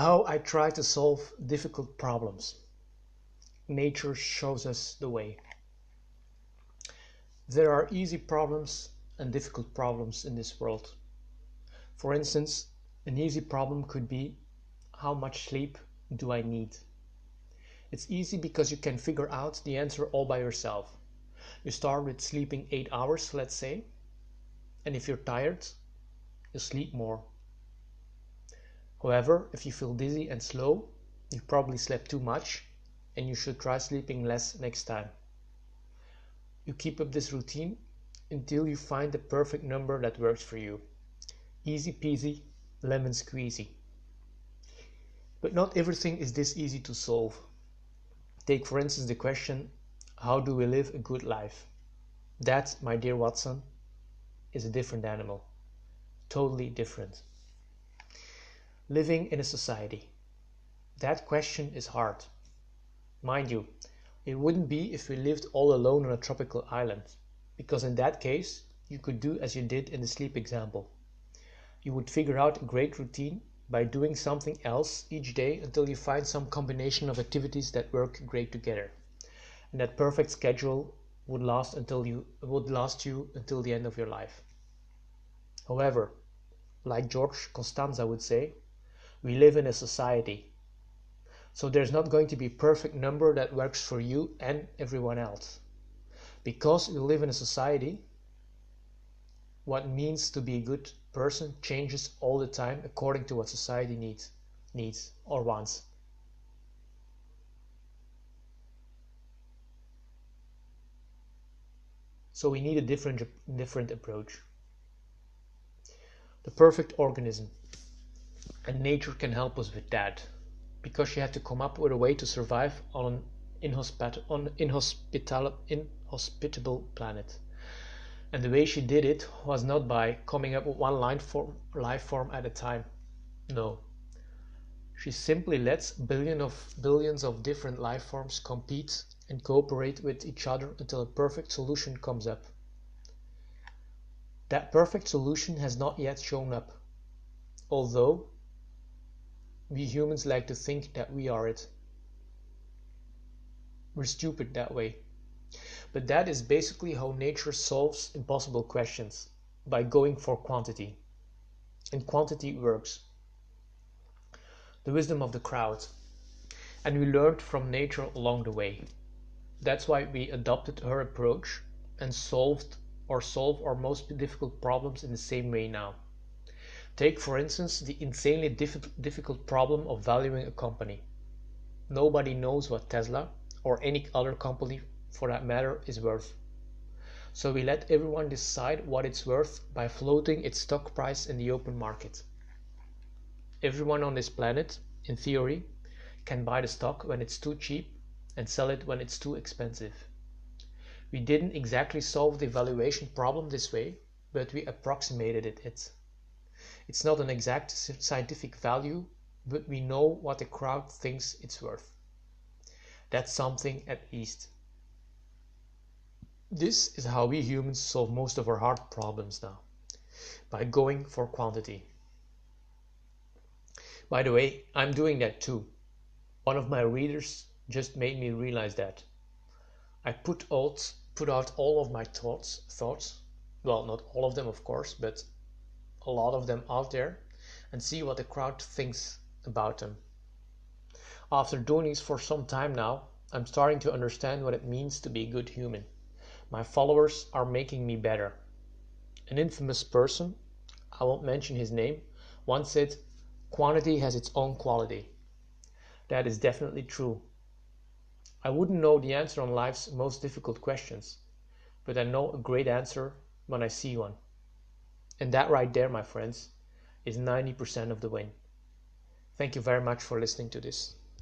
How I try to solve difficult problems. Nature shows us the way. There are easy problems and difficult problems in this world. For instance, an easy problem could be how much sleep do I need? It's easy because you can figure out the answer all by yourself. You start with sleeping 8 hours, let's say, and if you're tired, you sleep more. However, if you feel dizzy and slow, you probably slept too much and you should try sleeping less next time. You keep up this routine until you find the perfect number that works for you. Easy peasy, lemon squeezy. But not everything is this easy to solve. Take for instance the question, how do we live a good life? That, my dear Watson, is a different animal. Totally different. Living in a society. That question is hard. Mind you, it wouldn't be if we lived all alone on a tropical island, because in that case you could do as you did in the sleep example. You would figure out a great routine by doing something else each day until you find some combination of activities that work great together. And that perfect schedule would last until you would last you until the end of your life. However, like George Costanza would say, we live in a society so there's not going to be perfect number that works for you and everyone else. Because we live in a society, what means to be a good person changes all the time according to what society needs, needs or wants. So we need a different different approach. The perfect organism. And nature can help us with that because she had to come up with a way to survive on an inhospit- on inhospital- inhospitable planet. And the way she did it was not by coming up with one line form, life form at a time. No. She simply lets billion of billions of different life forms compete and cooperate with each other until a perfect solution comes up. That perfect solution has not yet shown up, although we humans like to think that we are it. We're stupid that way. But that is basically how nature solves impossible questions by going for quantity. And quantity works. The wisdom of the crowd. And we learned from nature along the way. That's why we adopted her approach and solved or solve our most difficult problems in the same way now. Take, for instance, the insanely difficult problem of valuing a company. Nobody knows what Tesla, or any other company for that matter, is worth. So we let everyone decide what it's worth by floating its stock price in the open market. Everyone on this planet, in theory, can buy the stock when it's too cheap and sell it when it's too expensive. We didn't exactly solve the valuation problem this way, but we approximated it. It's not an exact scientific value, but we know what the crowd thinks it's worth. That's something at least. This is how we humans solve most of our hard problems now, by going for quantity. By the way, I'm doing that too. One of my readers just made me realize that. I put out, put out all of my thoughts, thoughts, well, not all of them, of course, but a lot of them out there and see what the crowd thinks about them. After doing this for some time now, I'm starting to understand what it means to be a good human. My followers are making me better. An infamous person, I won't mention his name, once said, Quantity has its own quality. That is definitely true. I wouldn't know the answer on life's most difficult questions, but I know a great answer when I see one. And that right there, my friends, is 90% of the win. Thank you very much for listening to this.